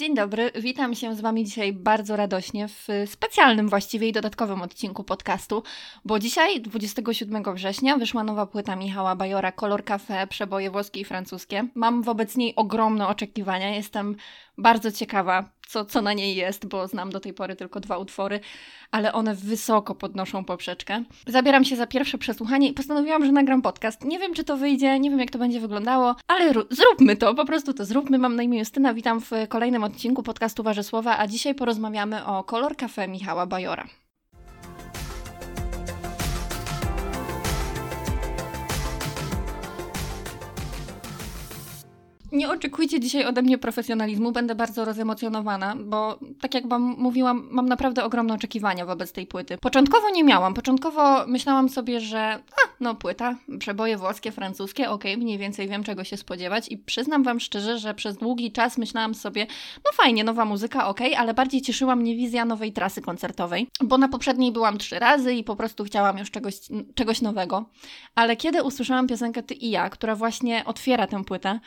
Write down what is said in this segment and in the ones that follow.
Dzień dobry, witam się z Wami dzisiaj bardzo radośnie w specjalnym właściwie i dodatkowym odcinku podcastu, bo dzisiaj, 27 września, wyszła nowa płyta Michała Bajora Kolor Cafe, przeboje włoskie i francuskie. Mam wobec niej ogromne oczekiwania, jestem bardzo ciekawa, co, co na niej jest, bo znam do tej pory tylko dwa utwory, ale one wysoko podnoszą poprzeczkę. Zabieram się za pierwsze przesłuchanie i postanowiłam, że nagram podcast. Nie wiem, czy to wyjdzie, nie wiem, jak to będzie wyglądało, ale zróbmy to, po prostu to zróbmy. Mam na imię Justyna, witam w kolejnym odcinku podcastu Warzysłowa, a dzisiaj porozmawiamy o Kolor Cafe Michała Bajora. Nie oczekujcie dzisiaj ode mnie profesjonalizmu, będę bardzo rozemocjonowana, bo tak jak wam mówiłam, mam naprawdę ogromne oczekiwania wobec tej płyty. Początkowo nie miałam, początkowo myślałam sobie, że a, no płyta, przeboje włoskie, francuskie, okej, okay, mniej więcej wiem czego się spodziewać i przyznam wam szczerze, że przez długi czas myślałam sobie, no fajnie, nowa muzyka, okej, okay, ale bardziej cieszyła mnie wizja nowej trasy koncertowej, bo na poprzedniej byłam trzy razy i po prostu chciałam już czegoś, czegoś nowego. Ale kiedy usłyszałam piosenkę Ty i ja, która właśnie otwiera tę płytę,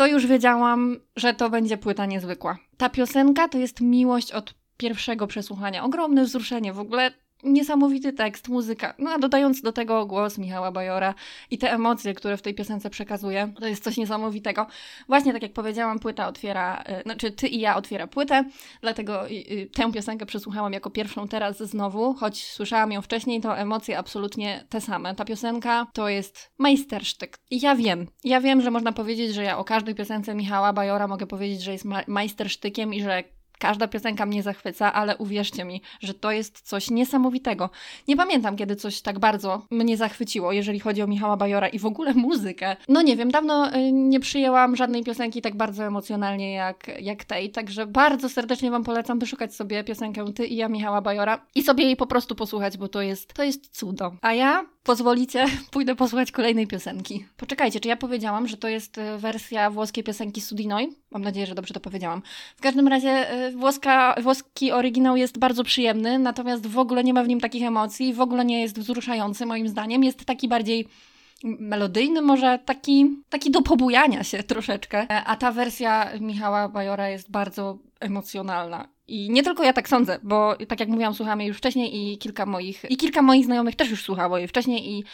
to już wiedziałam, że to będzie płyta niezwykła. Ta piosenka to jest miłość od pierwszego przesłuchania. Ogromne wzruszenie. W ogóle niesamowity tekst, muzyka, no a dodając do tego głos Michała Bajora i te emocje, które w tej piosence przekazuje, to jest coś niesamowitego. Właśnie tak jak powiedziałam, płyta otwiera, y, znaczy ty i ja otwiera płytę, dlatego y, y, tę piosenkę przesłuchałam jako pierwszą teraz znowu, choć słyszałam ją wcześniej, to emocje absolutnie te same. Ta piosenka to jest majstersztyk. I ja wiem, ja wiem, że można powiedzieć, że ja o każdej piosence Michała Bajora mogę powiedzieć, że jest majstersztykiem i że Każda piosenka mnie zachwyca, ale uwierzcie mi, że to jest coś niesamowitego. Nie pamiętam, kiedy coś tak bardzo mnie zachwyciło, jeżeli chodzi o Michała Bajora i w ogóle muzykę. No nie wiem, dawno y, nie przyjęłam żadnej piosenki tak bardzo emocjonalnie jak, jak tej, także bardzo serdecznie Wam polecam wyszukać sobie piosenkę Ty i ja Michała Bajora i sobie jej po prostu posłuchać, bo to jest, to jest cudo. A ja pozwolicie, pójdę posłuchać kolejnej piosenki. Poczekajcie, czy ja powiedziałam, że to jest y, wersja włoskiej piosenki Sudinoi? Mam nadzieję, że dobrze to powiedziałam. W każdym razie y, włoska, włoski oryginał jest bardzo przyjemny, natomiast w ogóle nie ma w nim takich emocji, w ogóle nie jest wzruszający moim zdaniem. Jest taki bardziej melodyjny, może taki, taki do pobujania się troszeczkę. A ta wersja Michała Bajora jest bardzo emocjonalna. I nie tylko ja tak sądzę, bo tak jak mówiłam, słuchamy już wcześniej i kilka moich, i kilka moich znajomych też już słuchało jej wcześniej i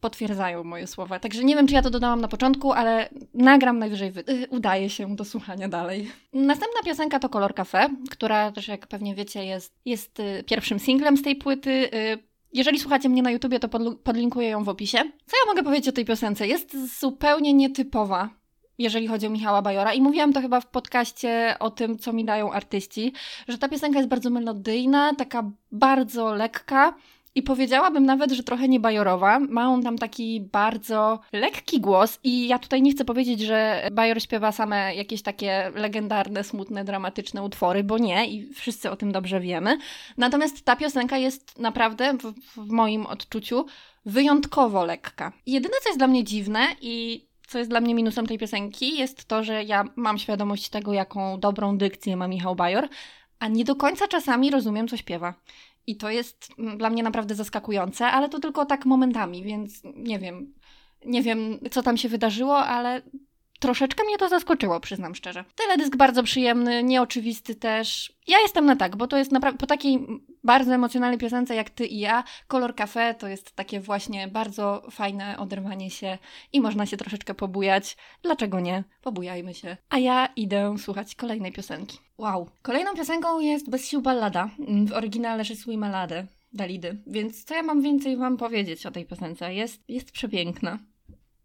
potwierdzają moje słowa. Także nie wiem, czy ja to dodałam na początku, ale nagram najwyżej wy... Y, udaje się do słuchania dalej. Następna piosenka to Kolor Cafe, która też jak pewnie wiecie jest, jest y, pierwszym singlem z tej płyty. Y, jeżeli słuchacie mnie na YouTubie, to podlinkuję ją w opisie. Co ja mogę powiedzieć o tej piosence? Jest zupełnie nietypowa jeżeli chodzi o Michała Bajora. I mówiłam to chyba w podcaście o tym, co mi dają artyści, że ta piosenka jest bardzo melodyjna, taka bardzo lekka. I powiedziałabym nawet, że trochę niebajorowa. Ma on tam taki bardzo lekki głos i ja tutaj nie chcę powiedzieć, że Bajor śpiewa same jakieś takie legendarne, smutne, dramatyczne utwory, bo nie i wszyscy o tym dobrze wiemy. Natomiast ta piosenka jest naprawdę w, w moim odczuciu wyjątkowo lekka. Jedyne, co jest dla mnie dziwne i co jest dla mnie minusem tej piosenki, jest to, że ja mam świadomość tego, jaką dobrą dykcję ma Michał Bajor, a nie do końca czasami rozumiem, co śpiewa. I to jest mm, dla mnie naprawdę zaskakujące, ale to tylko tak momentami, więc nie wiem. Nie wiem, co tam się wydarzyło, ale Troszeczkę mnie to zaskoczyło, przyznam szczerze. Teledysk bardzo przyjemny, nieoczywisty też. Ja jestem na tak, bo to jest naprawdę po takiej bardzo emocjonalnej piosence jak Ty i ja, Kolor Cafe to jest takie właśnie bardzo fajne oderwanie się i można się troszeczkę pobujać. Dlaczego nie? Pobujajmy się. A ja idę słuchać kolejnej piosenki. Wow. Kolejną piosenką jest Bez sił ballada. W oryginale Je suis malade. Dalidy. Więc co ja mam więcej Wam powiedzieć o tej piosence? Jest, jest przepiękna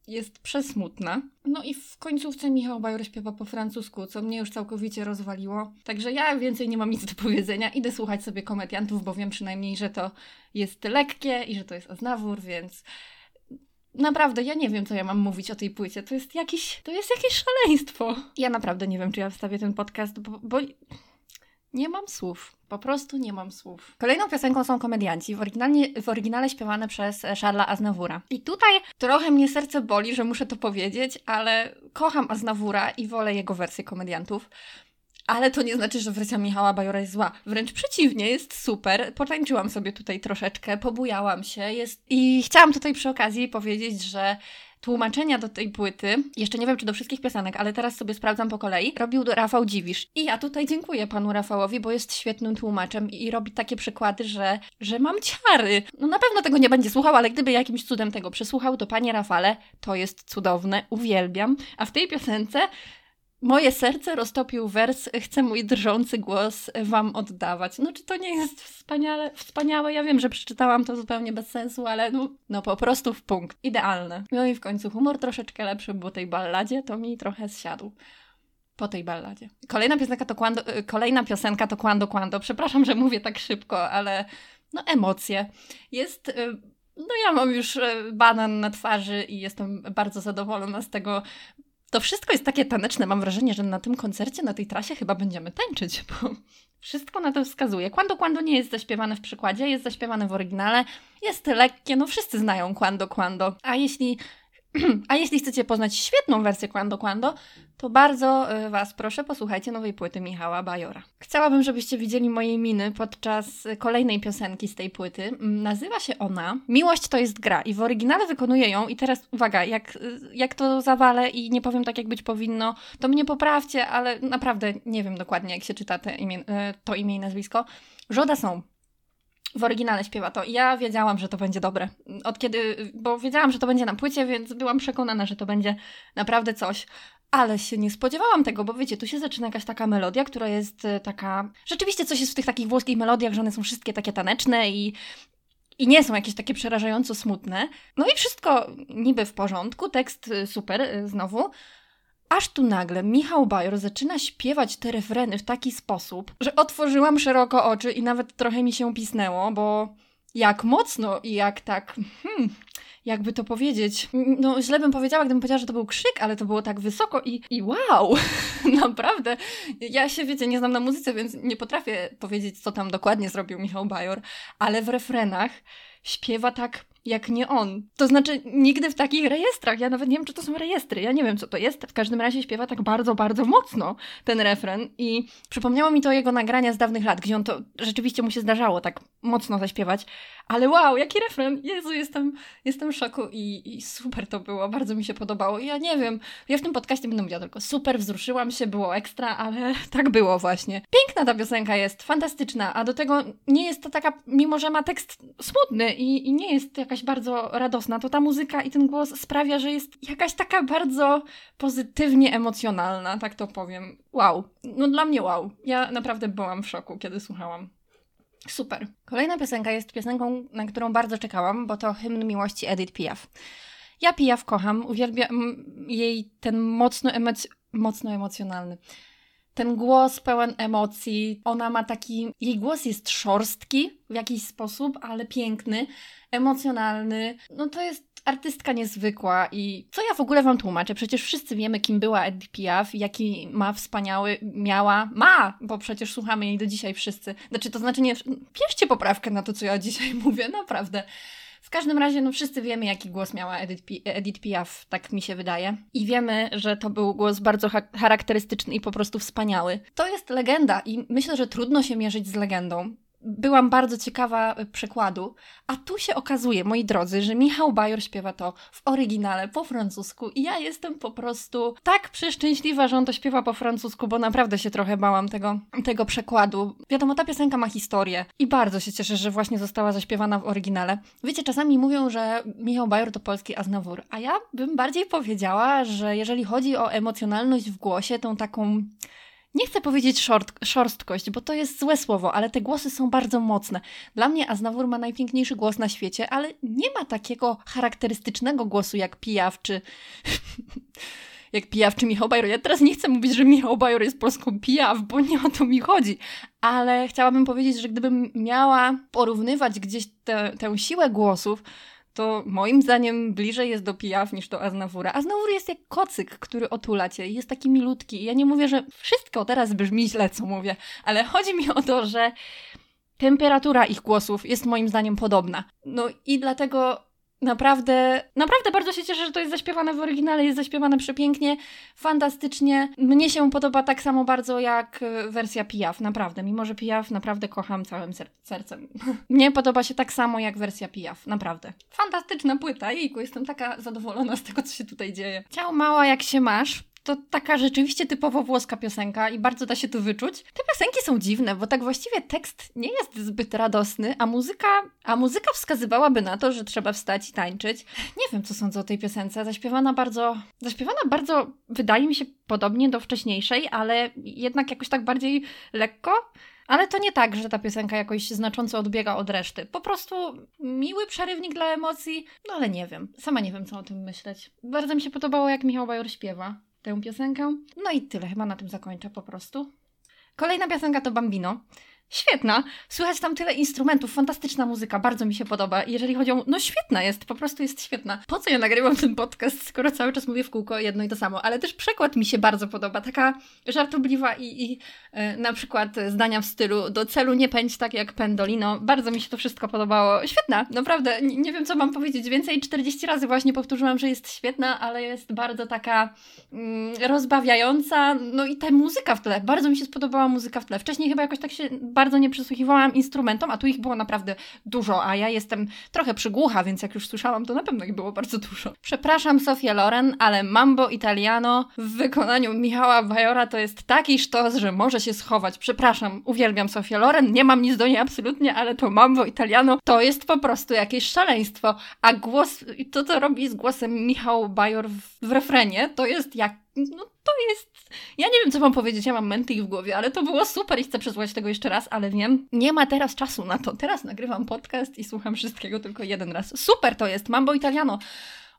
jest przesmutna. No i w końcówce Michał Bajor śpiewa po francusku, co mnie już całkowicie rozwaliło. Także ja więcej nie mam nic do powiedzenia. Idę słuchać sobie komediantów, bo wiem przynajmniej, że to jest lekkie i że to jest Aznawór, więc naprawdę ja nie wiem, co ja mam mówić o tej płycie. To jest jakiś, to jest jakieś szaleństwo. Ja naprawdę nie wiem, czy ja wstawię ten podcast, bo, bo nie mam słów. Po prostu nie mam słów. Kolejną piosenką są komedianci, w, w oryginale śpiewane przez Charlesa Aznawura. I tutaj trochę mnie serce boli, że muszę to powiedzieć, ale kocham Aznawura i wolę jego wersję komediantów. Ale to nie znaczy, że wersja Michała Bajora jest zła. Wręcz przeciwnie, jest super. Potańczyłam sobie tutaj troszeczkę, pobujałam się. Jest... I chciałam tutaj przy okazji powiedzieć, że tłumaczenia do tej płyty, jeszcze nie wiem czy do wszystkich piosenek, ale teraz sobie sprawdzam po kolei, robił Rafał Dziwisz. I ja tutaj dziękuję panu Rafałowi, bo jest świetnym tłumaczem i robi takie przykłady, że, że mam ciary. No na pewno tego nie będzie słuchał, ale gdyby jakimś cudem tego przesłuchał, to panie Rafale, to jest cudowne, uwielbiam. A w tej piosence Moje serce roztopił wers, chcę mój drżący głos wam oddawać. No czy to nie jest wspaniale, wspaniałe? Ja wiem, że przeczytałam to zupełnie bez sensu, ale no, no po prostu w punkt. Idealne. No i w końcu humor troszeczkę lepszy, bo tej balladzie to mi trochę zsiadł. Po tej balladzie. Kolejna piosenka to Quando, y, kolejna piosenka to Quando Quando. Przepraszam, że mówię tak szybko, ale no emocje. Jest... Y, no ja mam już y, banan na twarzy i jestem bardzo zadowolona z tego to wszystko jest takie taneczne. Mam wrażenie, że na tym koncercie, na tej trasie chyba będziemy tańczyć, bo wszystko na to wskazuje. Quando Quando nie jest zaśpiewane w przykładzie, jest zaśpiewane w oryginale, jest lekkie, no wszyscy znają Quando Quando. A jeśli A jeśli chcecie poznać świetną wersję Quando Quando, to bardzo y, Was proszę, posłuchajcie nowej płyty Michała Bajora. Chciałabym, żebyście widzieli moje miny podczas kolejnej piosenki z tej płyty. Mm, nazywa się ona Miłość to jest gra i w oryginale wykonuje ją i teraz uwaga, jak, y, jak to zawalę i nie powiem tak, jak być powinno, to mnie poprawcie, ale naprawdę nie wiem dokładnie, jak się czyta imię, y, to imię i nazwisko. Żoda są w oryginale śpiewa to. Ja wiedziałam, że to będzie dobre. Od kiedy, bo wiedziałam, że to będzie na płycie, więc byłam przekonana, że to będzie naprawdę coś. Ale się nie spodziewałam tego, bo wiecie, tu się zaczyna jakaś taka melodia, która jest e, taka. Rzeczywiście coś jest w tych takich włoskich melodiach, że one są wszystkie takie taneczne i, i nie są jakieś takie przerażająco smutne. No i wszystko niby w porządku, tekst e, super e, znowu. Aż tu nagle Michał Bajor zaczyna śpiewać te refreny w taki sposób, że otworzyłam szeroko oczy i nawet trochę mi się pisnęło, bo jak mocno i jak tak, hmm, jakby to powiedzieć, no źle bym powiedziała, gdybym powiedziała, że to był krzyk, ale to było tak wysoko i, i wow, naprawdę. Ja się, wiecie, nie znam na muzyce, więc nie potrafię powiedzieć, co tam dokładnie zrobił Michał Bajor, ale w refrenach śpiewa tak jak nie on. To znaczy, nigdy w takich rejestrach. Ja nawet nie wiem, czy to są rejestry. Ja nie wiem, co to jest. W każdym razie śpiewa tak bardzo, bardzo mocno ten refren. I przypomniało mi to jego nagrania z dawnych lat, gdzie on to rzeczywiście mu się zdarzało tak mocno zaśpiewać. Ale wow, jaki refren! Jezu, jestem, jestem w szoku i, i super to było. Bardzo mi się podobało. I ja nie wiem, ja w tym podcaście będę mówiła tylko super, wzruszyłam się, było ekstra, ale tak było właśnie. Piękna ta piosenka jest, fantastyczna, a do tego nie jest to taka, mimo że ma tekst smutny i, i nie jest jakaś bardzo radosna, to ta muzyka i ten głos sprawia, że jest jakaś taka bardzo pozytywnie emocjonalna, tak to powiem. Wow. No dla mnie wow. Ja naprawdę byłam w szoku, kiedy słuchałam. Super. Kolejna piosenka jest piosenką, na którą bardzo czekałam, bo to hymn miłości Edith Piaf. Ja Piaf kocham, uwielbiam jej ten mocno, emoc mocno emocjonalny ten głos pełen emocji. Ona ma taki. Jej głos jest szorstki w jakiś sposób, ale piękny, emocjonalny. No to jest artystka niezwykła i co ja w ogóle wam tłumaczę? Przecież wszyscy wiemy, kim była Edith Piaf, jaki ma wspaniały, miała, ma, bo przecież słuchamy jej do dzisiaj wszyscy. Znaczy, to znaczy nie, bierzcie poprawkę na to, co ja dzisiaj mówię, naprawdę. W każdym razie, no wszyscy wiemy, jaki głos miała Edith, Edith Piaf, tak mi się wydaje. I wiemy, że to był głos bardzo charakterystyczny i po prostu wspaniały. To jest legenda i myślę, że trudno się mierzyć z legendą byłam bardzo ciekawa e, przekładu, a tu się okazuje, moi drodzy, że Michał Bajor śpiewa to w oryginale po francusku i ja jestem po prostu tak przeszczęśliwa, że on to śpiewa po francusku, bo naprawdę się trochę bałam tego, tego przekładu. Wiadomo, ta piosenka ma historię i bardzo się cieszę, że właśnie została zaśpiewana w oryginale. Wiecie, czasami mówią, że Michał Bajor to polski Aznawur, a ja bym bardziej powiedziała, że jeżeli chodzi o emocjonalność w głosie, tą taką nie chcę powiedzieć short, szorstkość, bo to jest złe słowo, ale te głosy są bardzo mocne. Dla mnie Aznawur ma najpiękniejszy głos na świecie, ale nie ma takiego charakterystycznego głosu jak Pijaw czy... jak Pijaw czy Michał Bajor. Ja teraz nie chcę mówić, że Michał Bajor jest polską Pijaw, bo nie o to mi chodzi. Ale chciałabym powiedzieć, że gdybym miała porównywać gdzieś tę siłę głosów, to moim zdaniem bliżej jest do Pijaw niż do Aznawura. Aznawur jest jak kocyk, który otula cię i jest taki milutki. Ja nie mówię, że wszystko teraz brzmi źle, co mówię, ale chodzi mi o to, że temperatura ich głosów jest moim zdaniem podobna. No i dlatego Naprawdę, naprawdę bardzo się cieszę, że to jest zaśpiewane w oryginale, jest zaśpiewane przepięknie, fantastycznie. Mnie się podoba tak samo bardzo jak e, wersja Piaf, naprawdę. Mimo, że Piaf naprawdę kocham całym ser sercem. Mnie podoba się tak samo jak wersja Piaf, naprawdę. Fantastyczna płyta, jejku, jestem taka zadowolona z tego, co się tutaj dzieje. Ciao mała, jak się masz? To taka rzeczywiście typowo włoska piosenka i bardzo da się to wyczuć. Te piosenki są dziwne, bo tak właściwie tekst nie jest zbyt radosny, a muzyka, a muzyka wskazywałaby na to, że trzeba wstać i tańczyć. Nie wiem, co sądzę o tej piosence. Zaśpiewana bardzo, zaśpiewana bardzo, wydaje mi się, podobnie do wcześniejszej, ale jednak jakoś tak bardziej lekko. Ale to nie tak, że ta piosenka jakoś znacząco odbiega od reszty. Po prostu miły przerywnik dla emocji, no ale nie wiem. Sama nie wiem, co o tym myśleć. Bardzo mi się podobało, jak Michał Bajor śpiewa tę piosenkę. No i tyle, chyba na tym zakończę po prostu. Kolejna piosenka to Bambino. Świetna. Słychać tam tyle instrumentów, fantastyczna muzyka, bardzo mi się podoba. Jeżeli chodzi o. No świetna jest, po prostu jest świetna. Po co ja nagrywam ten podcast, skoro cały czas mówię w kółko jedno i to samo? Ale też przekład mi się bardzo podoba. Taka żartobliwa i, i e, na przykład zdania w stylu do celu nie pędź tak jak Pendolino. Bardzo mi się to wszystko podobało. Świetna, naprawdę. Nie, nie wiem, co mam powiedzieć więcej. 40 razy właśnie powtórzyłam, że jest świetna, ale jest bardzo taka mm, rozbawiająca. No i ta muzyka w tle. Bardzo mi się spodobała muzyka w tle. Wcześniej chyba jakoś tak się bardzo nie przysłuchiwałam instrumentom, a tu ich było naprawdę dużo, a ja jestem trochę przygłucha, więc jak już słyszałam, to na pewno ich było bardzo dużo. Przepraszam Sofię Loren, ale Mambo Italiano w wykonaniu Michała Bajora to jest taki sztos, że może się schować. Przepraszam, uwielbiam Sofię Loren, nie mam nic do niej absolutnie, ale to Mambo Italiano to jest po prostu jakieś szaleństwo. A głos, to co robi z głosem Michał Bajor w, w refrenie, to jest jak no to jest. Ja nie wiem, co mam powiedzieć, ja mam męty w głowie, ale to było super i chcę przesłuchać tego jeszcze raz, ale wiem, nie ma teraz czasu na to. Teraz nagrywam podcast i słucham wszystkiego tylko jeden raz. Super to jest, Mambo Italiano.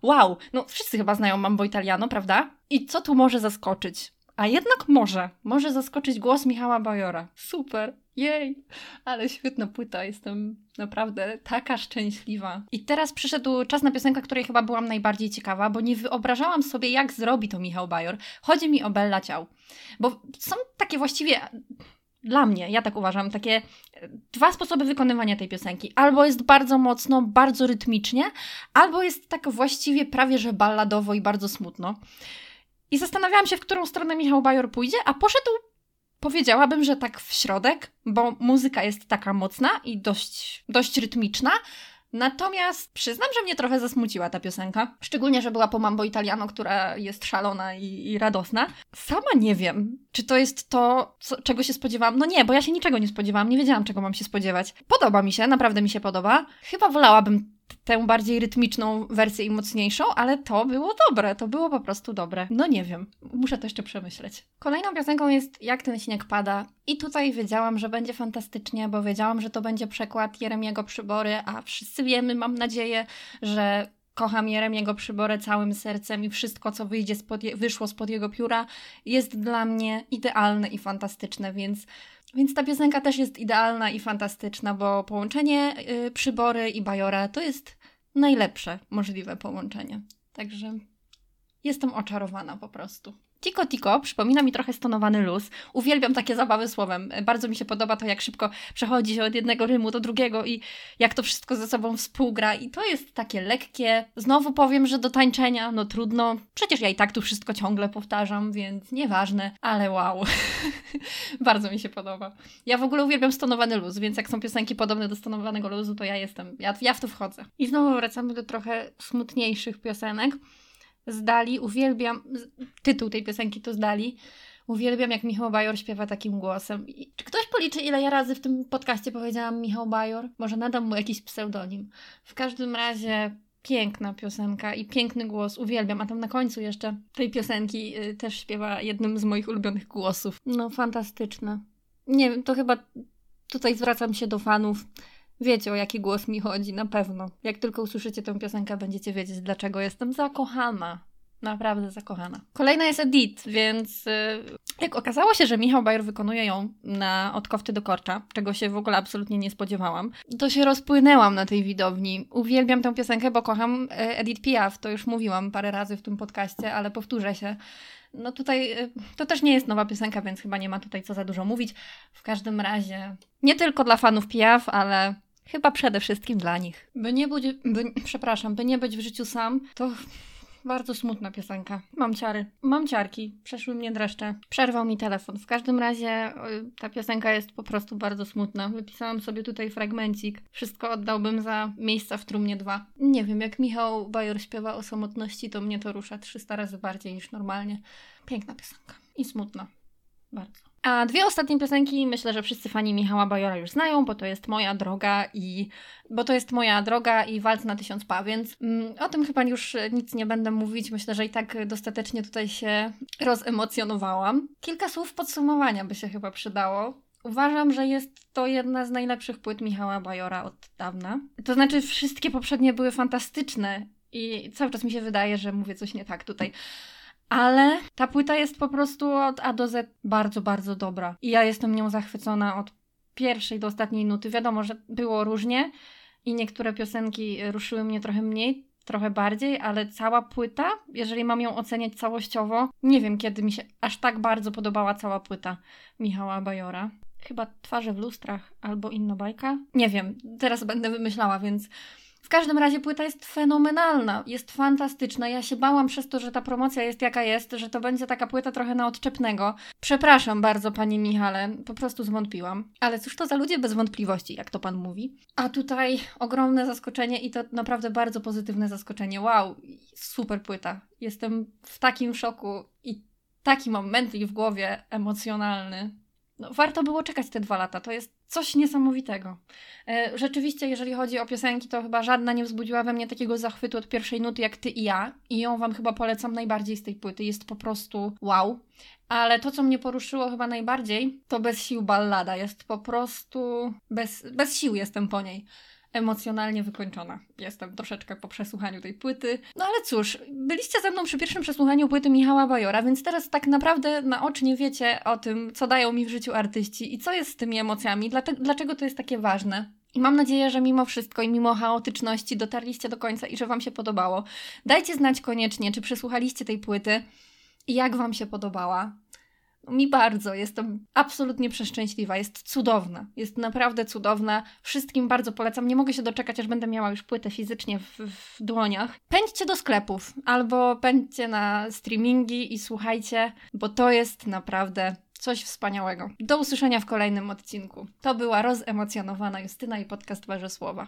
Wow, no wszyscy chyba znają Mambo Italiano, prawda? I co tu może zaskoczyć? A jednak może. Może zaskoczyć głos Michała Bajora. Super. Jej, ale świetna płyta, jestem naprawdę taka szczęśliwa. I teraz przyszedł czas na piosenkę, której chyba byłam najbardziej ciekawa, bo nie wyobrażałam sobie, jak zrobi to Michał Bajor. Chodzi mi o Bella Ciał, bo są takie właściwie dla mnie, ja tak uważam, takie dwa sposoby wykonywania tej piosenki. Albo jest bardzo mocno, bardzo rytmicznie, albo jest tak właściwie prawie że balladowo i bardzo smutno. I zastanawiałam się, w którą stronę Michał Bajor pójdzie, a poszedł Powiedziałabym, że tak w środek, bo muzyka jest taka mocna i dość, dość rytmiczna. Natomiast przyznam, że mnie trochę zasmuciła ta piosenka. Szczególnie, że była po Mambo Italiano, która jest szalona i, i radosna. Sama nie wiem, czy to jest to, co, czego się spodziewałam. No nie, bo ja się niczego nie spodziewałam. Nie wiedziałam, czego mam się spodziewać. Podoba mi się, naprawdę mi się podoba. Chyba wolałabym tę bardziej rytmiczną wersję i mocniejszą, ale to było dobre, to było po prostu dobre. No nie wiem, muszę to jeszcze przemyśleć. Kolejną piosenką jest Jak ten śnieg pada i tutaj wiedziałam, że będzie fantastycznie, bo wiedziałam, że to będzie przekład Jeremiego Przybory, a wszyscy wiemy, mam nadzieję, że kocham Jeremiego Przyborę całym sercem i wszystko, co wyjdzie spod je, wyszło spod jego pióra, jest dla mnie idealne i fantastyczne, więc więc ta piosenka też jest idealna i fantastyczna, bo połączenie y, przybory i bajora to jest najlepsze możliwe połączenie. Także jestem oczarowana po prostu. Tiko Tiko przypomina mi trochę stonowany luz. Uwielbiam takie zabawy słowem. Bardzo mi się podoba to, jak szybko przechodzi się od jednego rymu do drugiego i jak to wszystko ze sobą współgra. I to jest takie lekkie. Znowu powiem, że do tańczenia, no trudno. Przecież ja i tak tu wszystko ciągle powtarzam, więc nieważne, ale wow. Bardzo mi się podoba. Ja w ogóle uwielbiam stonowany luz, więc jak są piosenki podobne do stonowanego luzu, to ja jestem, ja, ja w to wchodzę. I znowu wracamy do trochę smutniejszych piosenek. Zdali, uwielbiam, tytuł tej piosenki to Zdali. Uwielbiam, jak Michał Bajor śpiewa takim głosem. I czy ktoś policzy, ile ja razy w tym podcaście powiedziałam Michał Bajor? Może nadam mu jakiś pseudonim. W każdym razie piękna piosenka i piękny głos, uwielbiam. A tam na końcu jeszcze tej piosenki y, też śpiewa jednym z moich ulubionych głosów. No, fantastyczne. Nie wiem, to chyba tutaj zwracam się do fanów. Wiecie, o jaki głos mi chodzi, na pewno. Jak tylko usłyszycie tę piosenkę, będziecie wiedzieć, dlaczego jestem zakochana. Naprawdę zakochana. Kolejna jest Edith, więc yy, jak okazało się, że Michał Bajer wykonuje ją na od kofty do korcza, czego się w ogóle absolutnie nie spodziewałam, to się rozpłynęłam na tej widowni. Uwielbiam tę piosenkę, bo kocham y, Edith Piaf, to już mówiłam parę razy w tym podcaście, ale powtórzę się. No tutaj y, to też nie jest nowa piosenka, więc chyba nie ma tutaj co za dużo mówić. W każdym razie nie tylko dla fanów Piaf, ale Chyba przede wszystkim dla nich. By nie być, by, przepraszam, by nie być w życiu sam, to bardzo smutna piosenka. Mam ciary. Mam ciarki. Przeszły mnie dreszcze. Przerwał mi telefon. W każdym razie y, ta piosenka jest po prostu bardzo smutna. Wypisałam sobie tutaj fragmencik. Wszystko oddałbym za miejsca w trumnie 2. Nie wiem, jak Michał Bajor śpiewa o samotności, to mnie to rusza 300 razy bardziej niż normalnie. Piękna piosenka. I smutna. Bardzo. A dwie ostatnie piosenki myślę, że wszyscy fani Michała Bajora już znają, bo to jest moja droga i bo to jest moja droga i walc na tysiąc pa, więc mm, o tym chyba już nic nie będę mówić. Myślę, że i tak dostatecznie tutaj się rozemocjonowałam. Kilka słów podsumowania by się chyba przydało. Uważam, że jest to jedna z najlepszych płyt Michała Bajora od dawna. To znaczy, wszystkie poprzednie były fantastyczne i cały czas mi się wydaje, że mówię coś nie tak tutaj ale ta płyta jest po prostu od A do Z bardzo, bardzo dobra. I ja jestem nią zachwycona od pierwszej do ostatniej nuty. Wiadomo, że było różnie i niektóre piosenki ruszyły mnie trochę mniej, trochę bardziej, ale cała płyta, jeżeli mam ją oceniać całościowo, nie wiem kiedy mi się aż tak bardzo podobała cała płyta Michała Bajora. Chyba Twarze w lustrach albo inna bajka. Nie wiem, teraz będę wymyślała, więc w każdym razie płyta jest fenomenalna, jest fantastyczna. Ja się bałam przez to, że ta promocja jest jaka jest, że to będzie taka płyta trochę na odczepnego. Przepraszam bardzo, panie Michale, po prostu zwątpiłam. Ale cóż to za ludzie bez wątpliwości, jak to pan mówi. A tutaj ogromne zaskoczenie i to naprawdę bardzo pozytywne zaskoczenie. Wow, super płyta. Jestem w takim szoku i taki mam mętlik w głowie emocjonalny. No, warto było czekać te dwa lata. To jest coś niesamowitego. E, rzeczywiście, jeżeli chodzi o piosenki, to chyba żadna nie wzbudziła we mnie takiego zachwytu od pierwszej nuty jak ty i ja. I ją wam chyba polecam najbardziej z tej płyty. Jest po prostu wow. Ale to, co mnie poruszyło chyba najbardziej, to bez sił ballada. Jest po prostu bez, bez sił jestem po niej emocjonalnie wykończona. Jestem troszeczkę po przesłuchaniu tej płyty. No ale cóż, byliście ze mną przy pierwszym przesłuchaniu płyty Michała Bajora, więc teraz tak naprawdę naocznie wiecie o tym, co dają mi w życiu artyści i co jest z tymi emocjami, dlaczego to jest takie ważne. I mam nadzieję, że mimo wszystko i mimo chaotyczności dotarliście do końca i że Wam się podobało. Dajcie znać koniecznie, czy przesłuchaliście tej płyty i jak Wam się podobała. Mi bardzo, jestem absolutnie przeszczęśliwa, jest cudowna, jest naprawdę cudowna. Wszystkim bardzo polecam. Nie mogę się doczekać, aż będę miała już płytę fizycznie w, w dłoniach. Pędźcie do sklepów albo pędźcie na streamingi i słuchajcie, bo to jest naprawdę coś wspaniałego. Do usłyszenia w kolejnym odcinku. To była rozemocjonowana Justyna i podcast Warzesłowa.